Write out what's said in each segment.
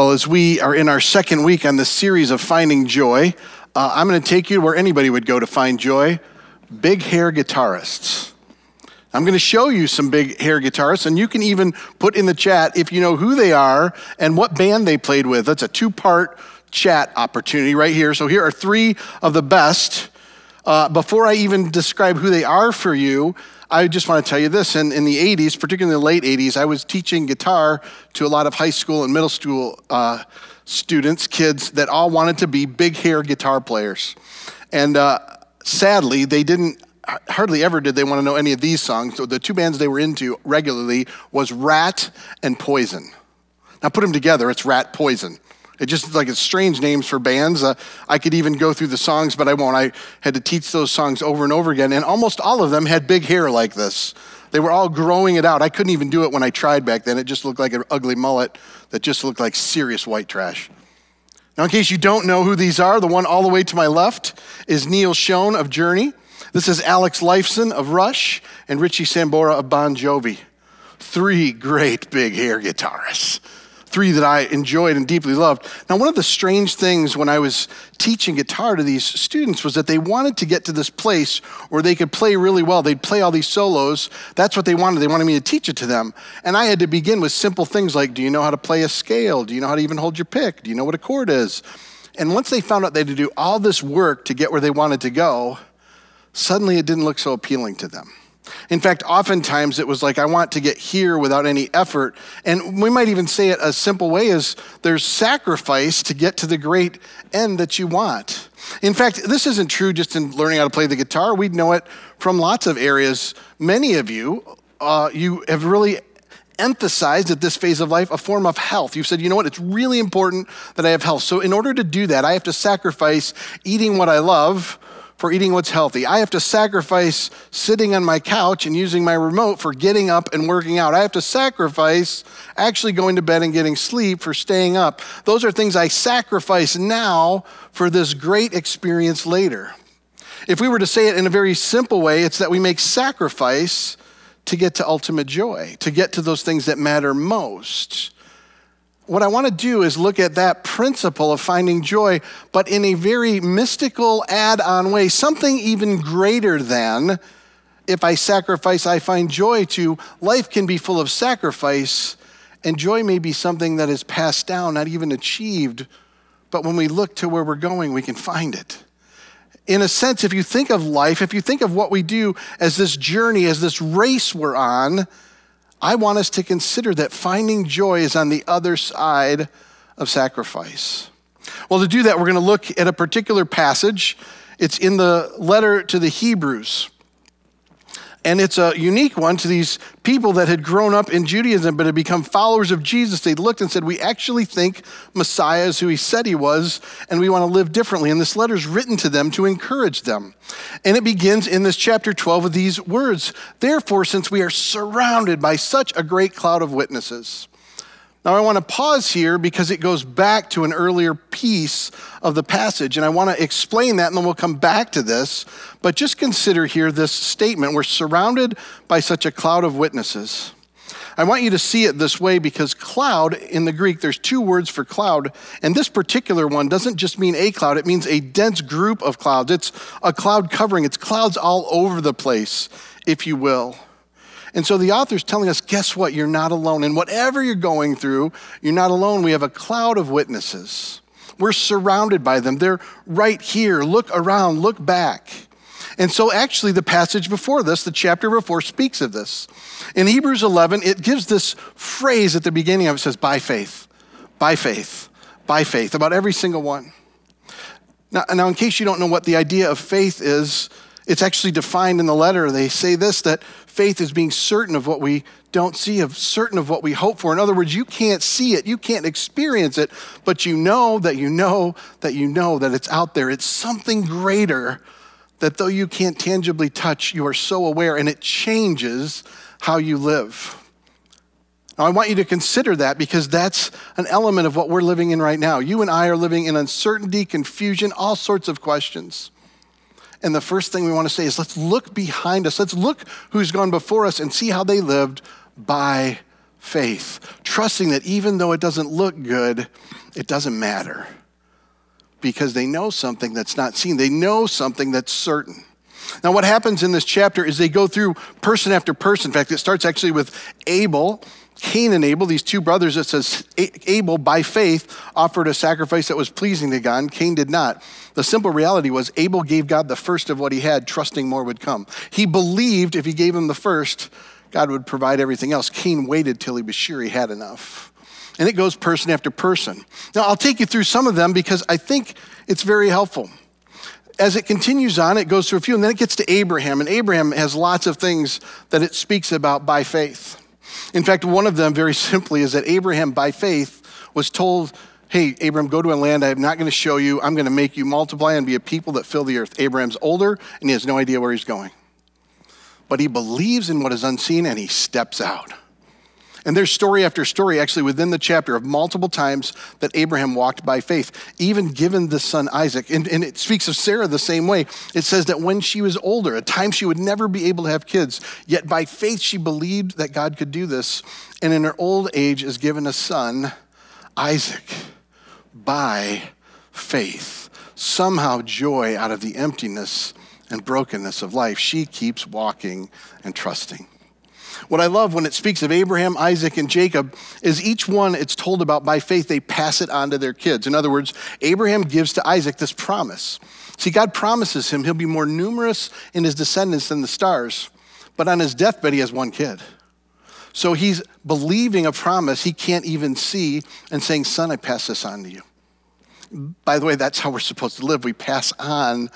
Well, as we are in our second week on this series of finding joy, uh, I'm going to take you to where anybody would go to find joy big hair guitarists. I'm going to show you some big hair guitarists, and you can even put in the chat if you know who they are and what band they played with. That's a two part chat opportunity right here. So here are three of the best. Uh, before I even describe who they are for you, I just want to tell you this. In, in the 80s, particularly in the late 80s, I was teaching guitar to a lot of high school and middle school uh, students, kids that all wanted to be big hair guitar players. And uh, sadly, they didn't, hardly ever did they want to know any of these songs. So the two bands they were into regularly was Ratt and Poison. Now put them together, it's Rat Poison. It just like it's strange names for bands. Uh, I could even go through the songs, but I won't. I had to teach those songs over and over again, and almost all of them had big hair like this. They were all growing it out. I couldn't even do it when I tried back then. It just looked like an ugly mullet that just looked like serious white trash. Now, in case you don't know who these are, the one all the way to my left is Neal Schon of Journey. This is Alex Lifeson of Rush and Richie Sambora of Bon Jovi. Three great big hair guitarists three that I enjoyed and deeply loved. Now, one of the strange things when I was teaching guitar to these students was that they wanted to get to this place where they could play really well. They'd play all these solos. That's what they wanted. They wanted me to teach it to them. And I had to begin with simple things like do you know how to play a scale? Do you know how to even hold your pick? Do you know what a chord is? And once they found out they had to do all this work to get where they wanted to go, suddenly it didn't look so appealing to them. In fact, oftentimes it was like, I want to get here without any effort. And we might even say it a simple way is there's sacrifice to get to the great end that you want. In fact, this isn't true just in learning how to play the guitar. We'd know it from lots of areas. Many of you, uh, you have really emphasized at this phase of life a form of health. You've said, you know what, it's really important that I have health. So, in order to do that, I have to sacrifice eating what I love for eating what's healthy. I have to sacrifice sitting on my couch and using my remote for getting up and working out. I have to sacrifice actually going to bed and getting sleep for staying up. Those are things I sacrifice now for this great experience later. If we were to say it in a very simple way, it's that we make sacrifice to get to ultimate joy, to get to those things that matter most what I want to do is look at that principle of finding joy, but in a very mystical add on way, something even greater than if I sacrifice, I find joy to. Life can be full of sacrifice, and joy may be something that is passed down, not even achieved, but when we look to where we're going, we can find it. In a sense, if you think of life, if you think of what we do as this journey, as this race we're on, I want us to consider that finding joy is on the other side of sacrifice. Well, to do that, we're going to look at a particular passage. It's in the letter to the Hebrews. And it's a unique one to these people that had grown up in Judaism but had become followers of Jesus. They looked and said, We actually think Messiah is who he said he was, and we want to live differently. And this letter is written to them to encourage them. And it begins in this chapter 12 with these words Therefore, since we are surrounded by such a great cloud of witnesses, now, I want to pause here because it goes back to an earlier piece of the passage, and I want to explain that, and then we'll come back to this. But just consider here this statement we're surrounded by such a cloud of witnesses. I want you to see it this way because cloud in the Greek, there's two words for cloud, and this particular one doesn't just mean a cloud, it means a dense group of clouds. It's a cloud covering, it's clouds all over the place, if you will. And so the author's telling us guess what? You're not alone. And whatever you're going through, you're not alone. We have a cloud of witnesses. We're surrounded by them. They're right here. Look around, look back. And so, actually, the passage before this, the chapter before, speaks of this. In Hebrews 11, it gives this phrase at the beginning of it says, by faith, by faith, by faith, about every single one. Now, now, in case you don't know what the idea of faith is, it's actually defined in the letter. They say this that faith is being certain of what we don't see, of certain of what we hope for. In other words, you can't see it, you can't experience it, but you know that you know that you know that it's out there. It's something greater that though you can't tangibly touch, you are so aware and it changes how you live. Now, I want you to consider that because that's an element of what we're living in right now. You and I are living in uncertainty, confusion, all sorts of questions. And the first thing we want to say is let's look behind us. Let's look who's gone before us and see how they lived by faith, trusting that even though it doesn't look good, it doesn't matter because they know something that's not seen. They know something that's certain. Now, what happens in this chapter is they go through person after person. In fact, it starts actually with Abel, Cain and Abel, these two brothers. It says Abel, by faith, offered a sacrifice that was pleasing to God. Cain did not. The simple reality was Abel gave God the first of what he had, trusting more would come. He believed if he gave him the first, God would provide everything else. Cain waited till he was sure he had enough. And it goes person after person. Now, I'll take you through some of them because I think it's very helpful. As it continues on, it goes through a few, and then it gets to Abraham. And Abraham has lots of things that it speaks about by faith. In fact, one of them, very simply, is that Abraham, by faith, was told, Hey, Abraham, go to a land I'm not going to show you. I'm going to make you multiply and be a people that fill the earth. Abraham's older, and he has no idea where he's going but he believes in what is unseen and he steps out. And there's story after story, actually, within the chapter of multiple times that Abraham walked by faith, even given the son Isaac. And, and, it speaks of Sarah the same way. It says that when she was older, a time she would never be able to have kids, yet by faith she believed that God could do this. And in her old age is given a son, Isaac, by faith. Somehow joy out of the emptiness and brokenness of life, she keeps walking and trusting. What I love when it speaks of Abraham, Isaac, and Jacob is each one it's told about by faith, they pass it on to their kids. In other words, Abraham gives to Isaac this promise. See, God promises him he'll be more numerous in his descendants than the stars, but on his deathbed, he has one kid. So he's believing a promise he can't even see and saying, Son, I pass this on to you. By the way, that's how we're supposed to live. We pass on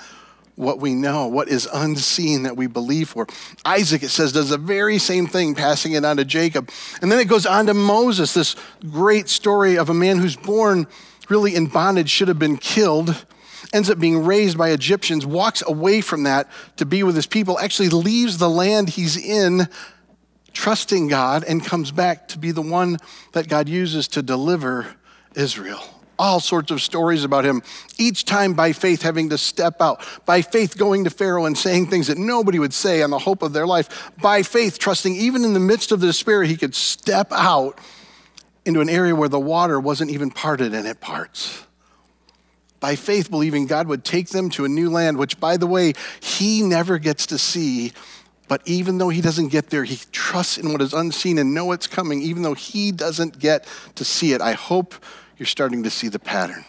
what we know, what is unseen that we believe for. Isaac, it says, does the very same thing, passing it on to Jacob. And then it goes on to Moses, this great story of a man who's born really in bondage, should have been killed, ends up being raised by Egyptians, walks away from that to be with his people, actually leaves the land he's in, trusting God, and comes back to be the one that God uses to deliver Israel all sorts of stories about him, each time by faith having to step out, by faith going to Pharaoh and saying things that nobody would say on the hope of their life, by faith trusting even in the midst of the despair, he could step out into an area where the water wasn't even parted and it parts. By faith, believing God would take them to a new land, which, by the way, he never gets to see. But even though he doesn't get there, he trusts in what is unseen and know it's coming, even though he doesn't get to see it. I hope you're starting to see the pattern.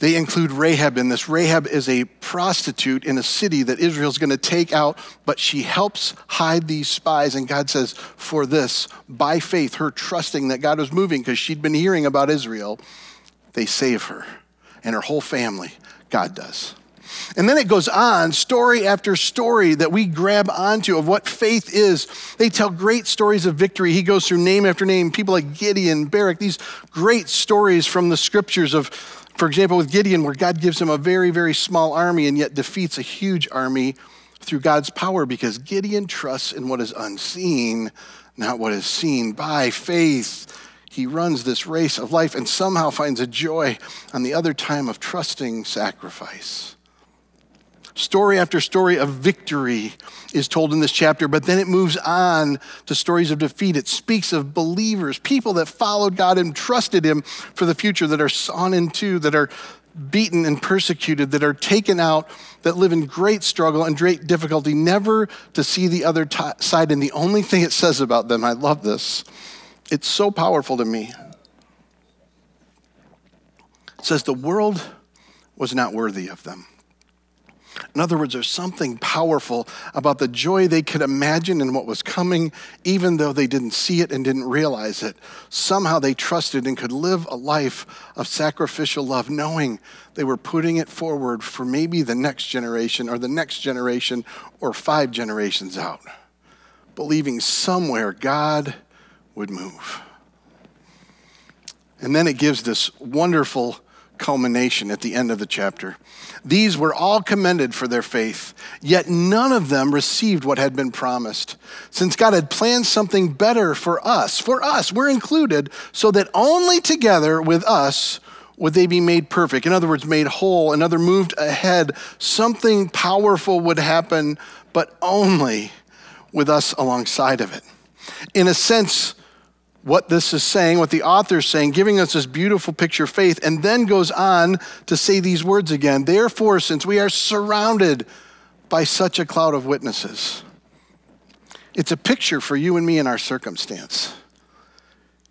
They include Rahab in this. Rahab is a prostitute in a city that Israel's going to take out, but she helps hide these spies. And God says, for this, by faith, her trusting that God was moving because she'd been hearing about Israel, they save her and her whole family. God does. And then it goes on, story after story that we grab onto of what faith is. They tell great stories of victory. He goes through name after name, people like Gideon, Barak, these great stories from the scriptures of, for example, with Gideon, where God gives him a very, very small army and yet defeats a huge army through God's power because Gideon trusts in what is unseen, not what is seen. By faith, he runs this race of life and somehow finds a joy on the other time of trusting sacrifice. Story after story of victory is told in this chapter, but then it moves on to stories of defeat. It speaks of believers, people that followed God and trusted Him for the future, that are sawn in two, that are beaten and persecuted, that are taken out, that live in great struggle and great difficulty, never to see the other t- side. And the only thing it says about them, I love this, it's so powerful to me. It says, The world was not worthy of them. In other words, there's something powerful about the joy they could imagine in what was coming, even though they didn't see it and didn't realize it. Somehow they trusted and could live a life of sacrificial love, knowing they were putting it forward for maybe the next generation or the next generation or five generations out, believing somewhere God would move. And then it gives this wonderful culmination at the end of the chapter. These were all commended for their faith, yet none of them received what had been promised. Since God had planned something better for us, for us, we're included, so that only together with us would they be made perfect. In other words, made whole, another moved ahead. Something powerful would happen, but only with us alongside of it. In a sense, what this is saying, what the author is saying, giving us this beautiful picture of faith, and then goes on to say these words again. Therefore, since we are surrounded by such a cloud of witnesses, it's a picture for you and me in our circumstance.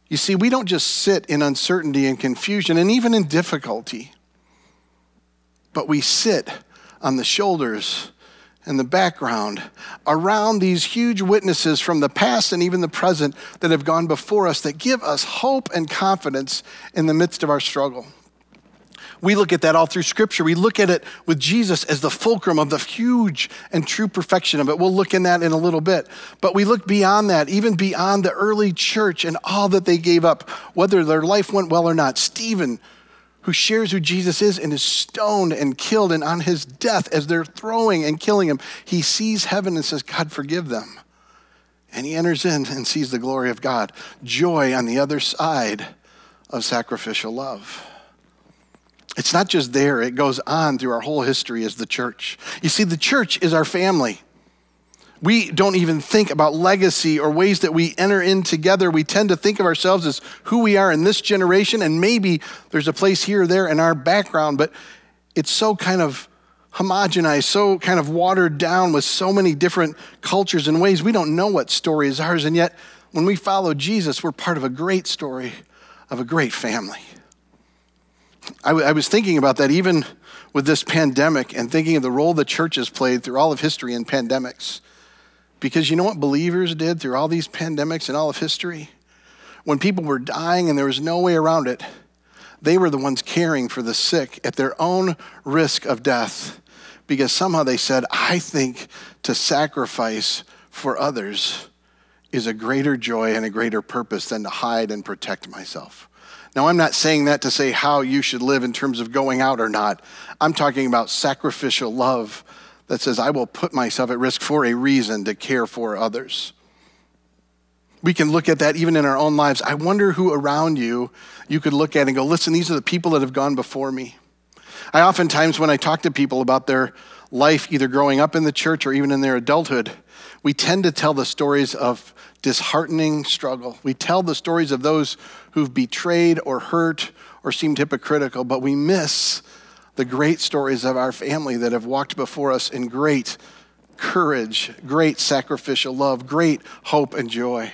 You see, we don't just sit in uncertainty and confusion and even in difficulty, but we sit on the shoulders and the background around these huge witnesses from the past and even the present that have gone before us that give us hope and confidence in the midst of our struggle. We look at that all through Scripture. We look at it with Jesus as the fulcrum of the huge and true perfection of it. We'll look in that in a little bit. But we look beyond that, even beyond the early church and all that they gave up, whether their life went well or not. Stephen, who shares who Jesus is and is stoned and killed, and on his death, as they're throwing and killing him, he sees heaven and says, God, forgive them. And he enters in and sees the glory of God. Joy on the other side of sacrificial love. It's not just there, it goes on through our whole history as the church. You see, the church is our family. We don't even think about legacy or ways that we enter in together. We tend to think of ourselves as who we are in this generation, and maybe there's a place here or there in our background, but it's so kind of homogenized, so kind of watered down with so many different cultures and ways. We don't know what story is ours, and yet when we follow Jesus, we're part of a great story of a great family. I, w- I was thinking about that even with this pandemic and thinking of the role the church has played through all of history in pandemics. Because you know what believers did through all these pandemics and all of history? When people were dying and there was no way around it, they were the ones caring for the sick at their own risk of death. Because somehow they said, I think to sacrifice for others is a greater joy and a greater purpose than to hide and protect myself. Now, I'm not saying that to say how you should live in terms of going out or not. I'm talking about sacrificial love that says, I will put myself at risk for a reason to care for others. We can look at that even in our own lives. I wonder who around you you could look at and go, listen, these are the people that have gone before me. I oftentimes, when I talk to people about their life, either growing up in the church or even in their adulthood, we tend to tell the stories of disheartening struggle. We tell the stories of those who've betrayed or hurt or seemed hypocritical, but we miss the great stories of our family that have walked before us in great courage, great sacrificial love, great hope and joy.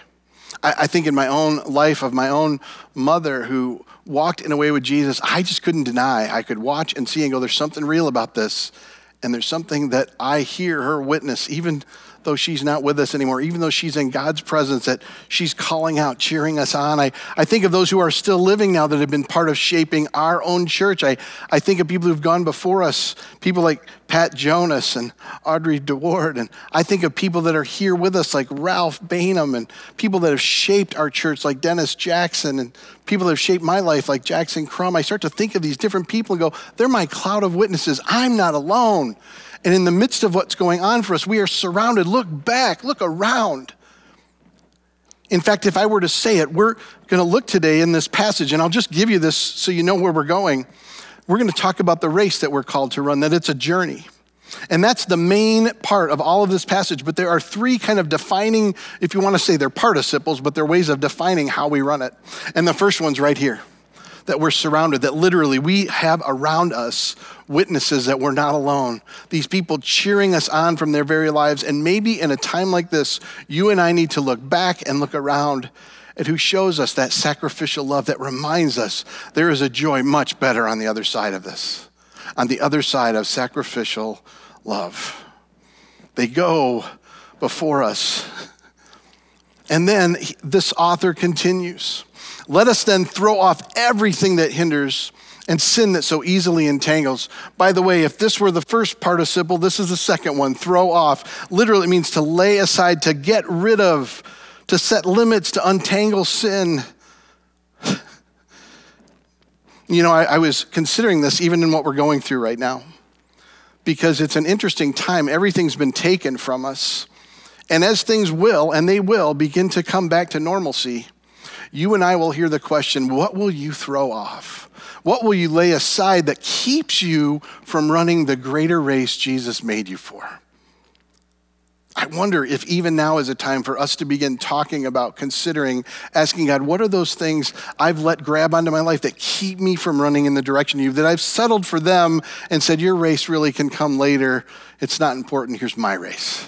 I, I, think in my own life of my own mother who walked in a way with Jesus, I just couldn't deny. I could watch and see and go, there's something real about this. And there's something that I hear her witness, even though she's not with us anymore, even though she's in God's presence, that she's calling out, cheering us on. I, I think of those who are still living now that have been part of shaping our own church. I, I think of people who've gone before us, people like Pat Jonas and Audrey DeWard. And I think of people that are here with us, like Ralph Bainham, and people that have shaped our church, like Dennis Jackson, and people that have shaped my life, like Jackson Crum. I start to think of these different people and go, they're my cloud of witnesses. I'm not alone. And in the midst of what's going on for us, we are surrounded. Look back, look around. In fact, if I were to say it, we're going to look today in this passage, and I'll just give you this so you know where we're going. We're going to talk about the race that we're called to run, that it's a journey. And that's the main part of all of this passage. But there are three kind of defining, if you want to say they're participles, but they're ways of defining how we run it. And the first one's right here that we're surrounded, that literally we have around us witnesses that we're not alone. These people cheering us on from their very lives. And maybe in a time like this, you and I need to look back and look around at who shows us that sacrificial love that reminds us there is a joy much better on the other side of this, on the other side of sacrificial love. They go before us. And then this author continues. Let us then throw off everything that hinders and sin that so easily entangles. By the way, if this were the first participle, this is the second one throw off. Literally, it means to lay aside, to get rid of, to set limits, to untangle sin. you know, I, I was considering this even in what we're going through right now because it's an interesting time. Everything's been taken from us. And as things will, and they will, begin to come back to normalcy, you and I will hear the question what will you throw off? What will you lay aside that keeps you from running the greater race Jesus made you for? I wonder if even now is a time for us to begin talking about, considering, asking God, what are those things I've let grab onto my life that keep me from running in the direction you, that I've settled for them and said, your race really can come later. It's not important. Here's my race.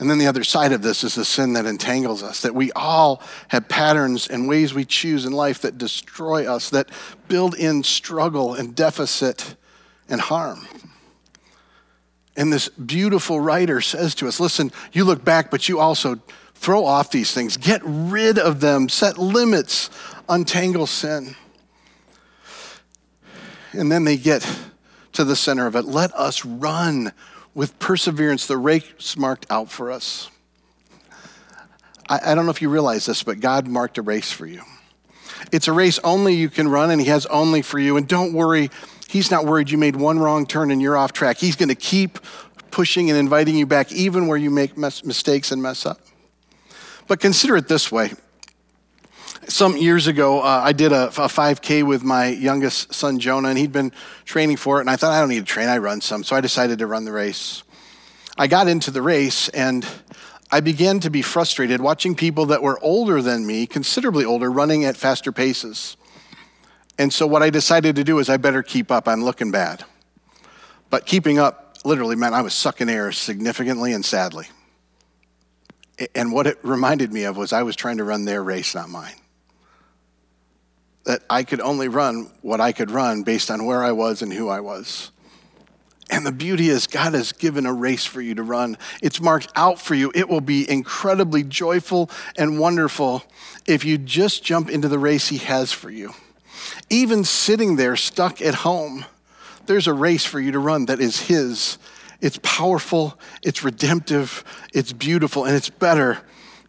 And then the other side of this is the sin that entangles us, that we all have patterns and ways we choose in life that destroy us, that build in struggle and deficit and harm. And this beautiful writer says to us listen, you look back, but you also throw off these things, get rid of them, set limits, untangle sin. And then they get to the center of it. Let us run with perseverance the race marked out for us. I, I don't know if you realize this, but God marked a race for you. It's a race only you can run, and He has only for you. And don't worry, He's not worried you made one wrong turn and you're off track. He's going to keep pushing and inviting you back, even where you make mistakes and mess up. But consider it this way some years ago, uh, I did a, a, 5K with my youngest son, Jonah, and he'd been training for it. And I thought, I don't need to train, I run some. So I decided to run the race. I got into the race, and I began to be frustrated watching people that were older than me, considerably older, running at faster paces. And so what I decided to do is I better keep up. I'm looking bad. But keeping up literally meant I was sucking air significantly and sadly. And what it reminded me of was I was trying to run their race, not mine that I could only run what I could run based on where I was and who I was. And the beauty is, God has given a race for you to run. It's marked out for you. It will be incredibly joyful and wonderful if you just jump into the race He has for you. Even sitting there stuck at home, there's a race for you to run that is His. It's powerful, it's redemptive, it's beautiful, and it's better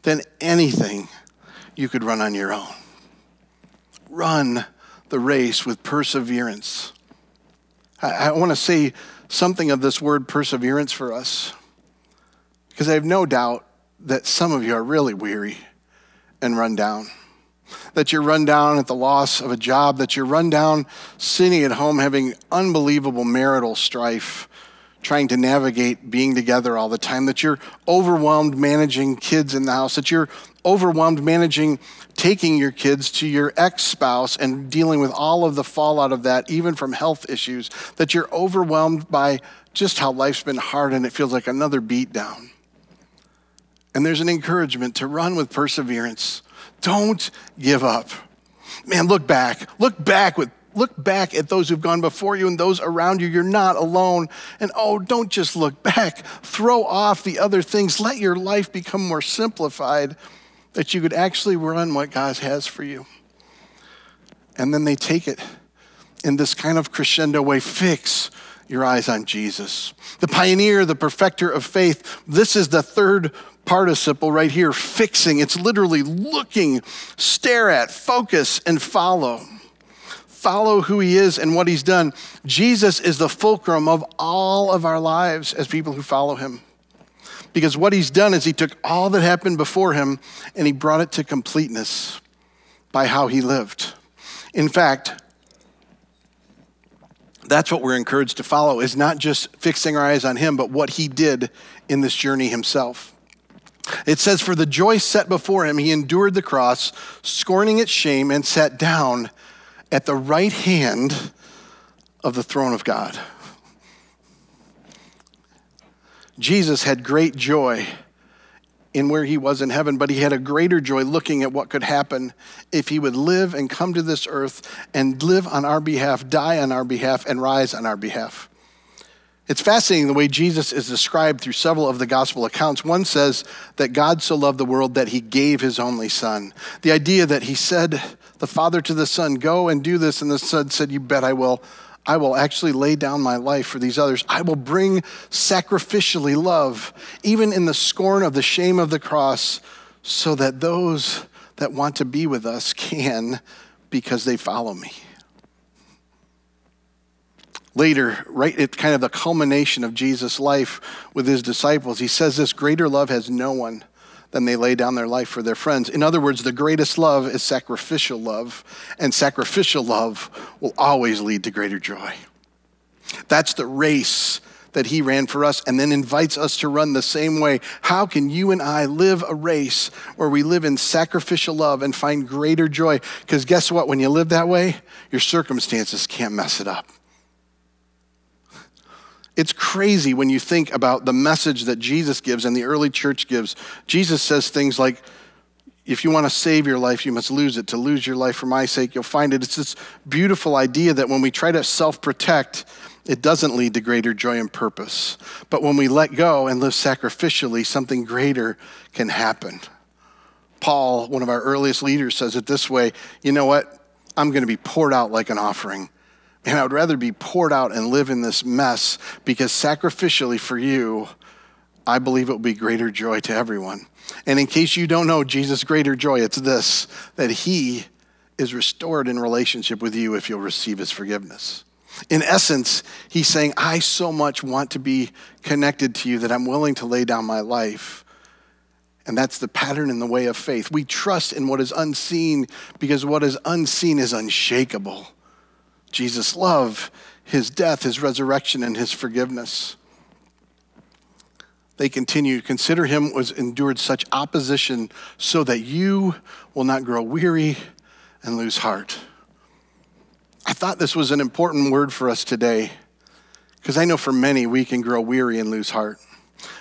than anything you could run on your own run the race with perseverance. I, I want to say something of this word perseverance for us because I have no doubt that some of you are really weary and run down. That you're run down at the loss of a job, that you're run down sitting at home having unbelievable marital strife, trying to navigate being together all the time, that you're overwhelmed managing kids in the house, that you're overwhelmed managing taking your kids to your ex spouse and dealing with all of the fallout of that, even from health issues, that you're overwhelmed by just how life's been hard and it feels like another beat down. And there's an encouragement to run with perseverance. Don't give up. Man, look back. Look back with look back at those who've gone before you and those around you. You're not alone. And oh, don't just look back. Throw off the other things. Let your life become more simplified that you could actually run what God has for you. And then they take it in this kind of crescendo way fix your eyes on Jesus. The pioneer, the perfecter of faith. This is the third participle right here fixing. It's literally looking, stare at, focus, and follow. Follow who he is and what he's done. Jesus is the fulcrum of all of our lives as people who follow him. Because what he's done is he took all that happened before him and he brought it to completeness by how he lived. In fact, that's what we're encouraged to follow is not just fixing our eyes on him, but what he did in this journey himself. It says, For the joy set before him, he endured the cross, scorning its shame, and sat down at the right hand of the throne of God. Jesus had great joy in where he was in heaven, but he had a greater joy looking at what could happen if he would live and come to this earth and live on our behalf, die on our behalf, and rise on our behalf. It's fascinating the way Jesus is described through several of the gospel accounts. One says that God so loved the world that he gave his only son. The idea that he said, the Father to the Son, go and do this, and the Son said, You bet I will. I will actually lay down my life for these others. I will bring sacrificially love, even in the scorn of the shame of the cross, so that those that want to be with us can because they follow me. Later, right at kind of the culmination of Jesus' life with his disciples, he says this greater love has no one than they lay down their life for their friends. In other words, the greatest love is sacrificial love, and sacrificial love will always lead to greater joy. That's the race that he ran for us and then invites us to run the same way. How can you and I live a race where we live in sacrificial love and find greater joy? Because guess what? When you live that way, your circumstances can't mess it up. It's crazy when you think about the message that Jesus gives and the early church gives. Jesus says things like, if you want to save your life, you must lose it. To lose your life for my sake, you'll find it. It's this beautiful idea that when we try to self protect, it doesn't lead to greater joy and purpose. But when we let go and live sacrificially, something greater can happen. Paul, one of our earliest leaders, says it this way You know what? I'm going to be poured out like an offering. And I would rather be poured out and live in this mess because sacrificially for you, I believe it will be greater joy to everyone. And in case you don't know Jesus' greater joy, it's this that he is restored in relationship with you if you'll receive his forgiveness. In essence, he's saying, I so much want to be connected to you that I'm willing to lay down my life. And that's the pattern in the way of faith. We trust in what is unseen because what is unseen is unshakable. Jesus' love, his death, his resurrection, and his forgiveness. They continue, consider him was endured such opposition so that you will not grow weary and lose heart. I thought this was an important word for us today because I know for many we can grow weary and lose heart.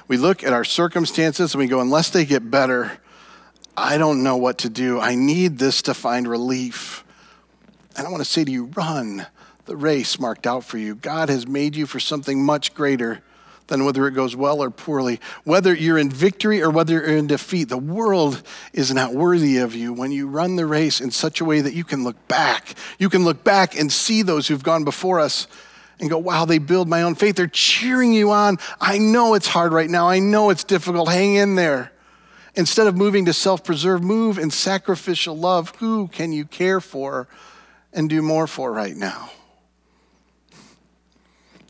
We look at our circumstances and we go, unless they get better, I don't know what to do. I need this to find relief. And I want to say to you, run the race marked out for you. God has made you for something much greater than whether it goes well or poorly. Whether you're in victory or whether you're in defeat, the world is not worthy of you when you run the race in such a way that you can look back. You can look back and see those who've gone before us and go, wow, they build my own faith. They're cheering you on. I know it's hard right now. I know it's difficult. Hang in there. Instead of moving to self preserve, move in sacrificial love. Who can you care for and do more for right now?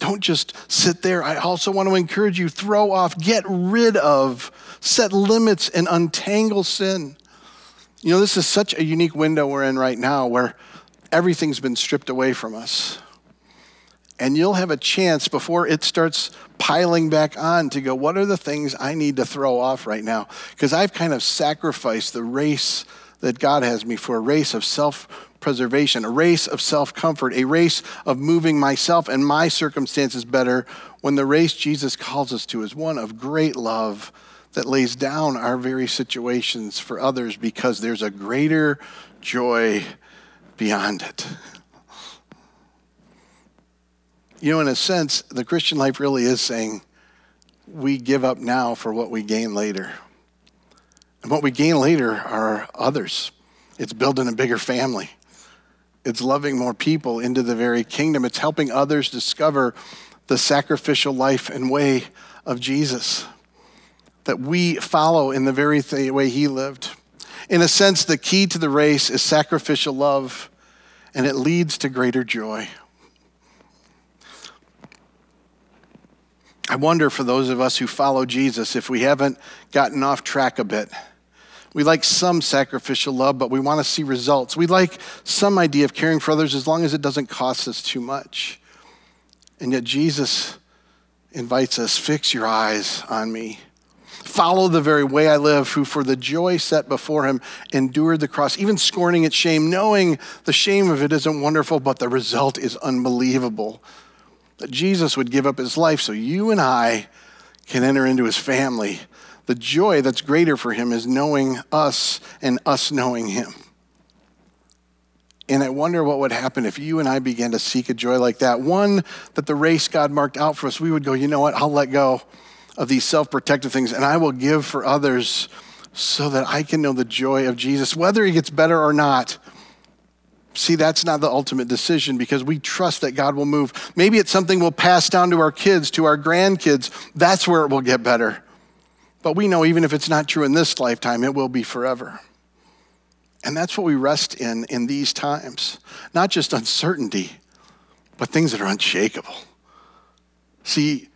Don't just sit there. I also want to encourage you throw off, get rid of, set limits, and untangle sin. You know, this is such a unique window we're in right now where everything's been stripped away from us. And you'll have a chance before it starts piling back on to go, what are the things I need to throw off right now? Because I've kind of sacrificed the race that God has me for, a race of self preservation, a race of self comfort, a race of moving myself and my circumstances better, when the race Jesus calls us to is one of great love that lays down our very situations for others because there's a greater joy beyond it. You know, in a sense, the Christian life really is saying we give up now for what we gain later. And what we gain later are others. It's building a bigger family. It's loving more people into the very kingdom. It's helping others discover the sacrificial life and way of Jesus that we follow in the very way he lived. In a sense, the key to the race is sacrificial love, and it leads to greater joy. I wonder for those of us who follow Jesus if we haven't gotten off track a bit we like some sacrificial love, but we want to see results. We like some idea of caring for others as long as it doesn't cost us too much. And yet, Jesus invites us fix your eyes on me. Follow the very way I live, who for the joy set before him endured the cross, even scorning its shame, knowing the shame of it isn't wonderful, but the result is unbelievable. That Jesus would give up his life so you and I can enter into his family the joy that's greater for him is knowing us and us knowing him. And I wonder what would happen if you and I began to seek a joy like that. One, that the race God marked out for us, we would go, you know what, I'll let go of these self protective things and I will give for others so that I can know the joy of Jesus, whether he gets better or not. See, that's not the ultimate decision because we trust that God will move. Maybe it's something we'll pass down to our kids, to our grandkids. That's where it will get better. But we know even if it's not true in this lifetime, it will be forever. And that's what we rest in in these times. Not just uncertainty, but things that are unshakable. See,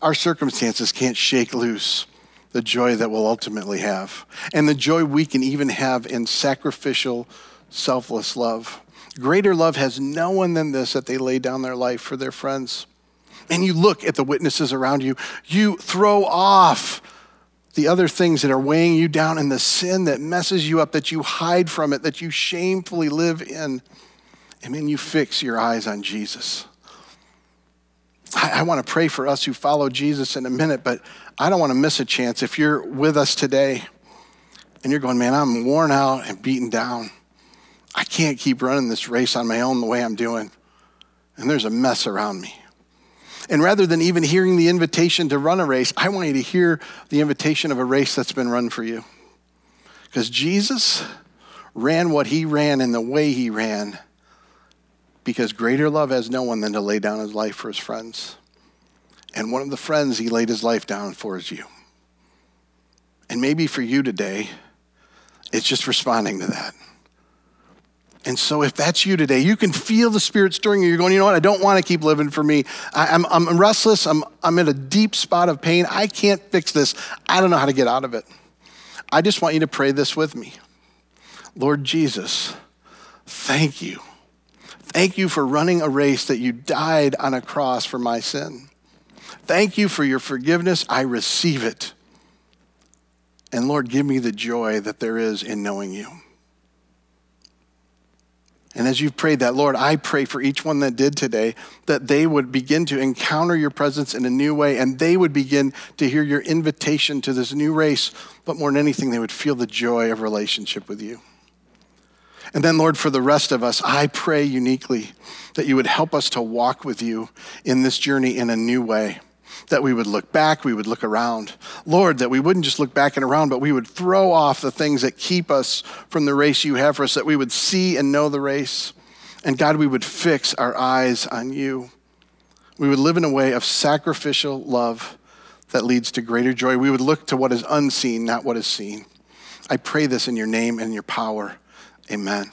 our circumstances can't shake loose the joy that we'll ultimately have, and the joy we can even have in sacrificial, selfless love. Greater love has no one than this that they lay down their life for their friends. and you look at the witnesses around you, you throw off the other things that are weighing you down and the sin that messes you up, that you hide from it, that you shamefully live in. And then you fix your eyes on Jesus. I, I want to pray for us who follow Jesus in a minute, but I don't want to miss a chance. If you're with us today and you're going, man, I'm worn out and beaten down, I can't keep running this race on my own the way I'm doing, and there's a mess around me. And rather than even hearing the invitation to run a race, I want you to hear the invitation of a race that's been run for you. Because Jesus ran what he ran in the way he ran because greater love has no one than to lay down his life for his friends. And one of the friends he laid his life down for is you. And maybe for you today, it's just responding to that. And so, if that's you today, you can feel the Spirit stirring you. You're going, you know what? I don't want to keep living for me. I, am I'm, I'm restless. I'm, I'm in a deep spot of pain. I can't fix this. I don't know how to get out of it. I just want you to pray this with me Lord Jesus, thank you Thank you for running a race that you died on a cross for my sin. Thank you for your forgiveness. I receive it. And Lord, give me the joy that there is in knowing you. And as you've prayed that, Lord, I pray for each one that did today that they would begin to encounter your presence in a new way and they would begin to hear your invitation to this new race. But more than anything, they would feel the joy of relationship with you. And then, Lord, for the rest of us, I pray uniquely that you would help us to walk with you in this journey in a new way. That we would look back, we would look around. Lord, that we wouldn't just look back and around, but we would throw off the things that keep us from the race you have for us, that we would see and know the race. And God, we would fix our eyes on you. We would live in a way of sacrificial love that leads to greater joy. We would look to what is unseen, not what is seen. I pray this in your name and your power. Amen.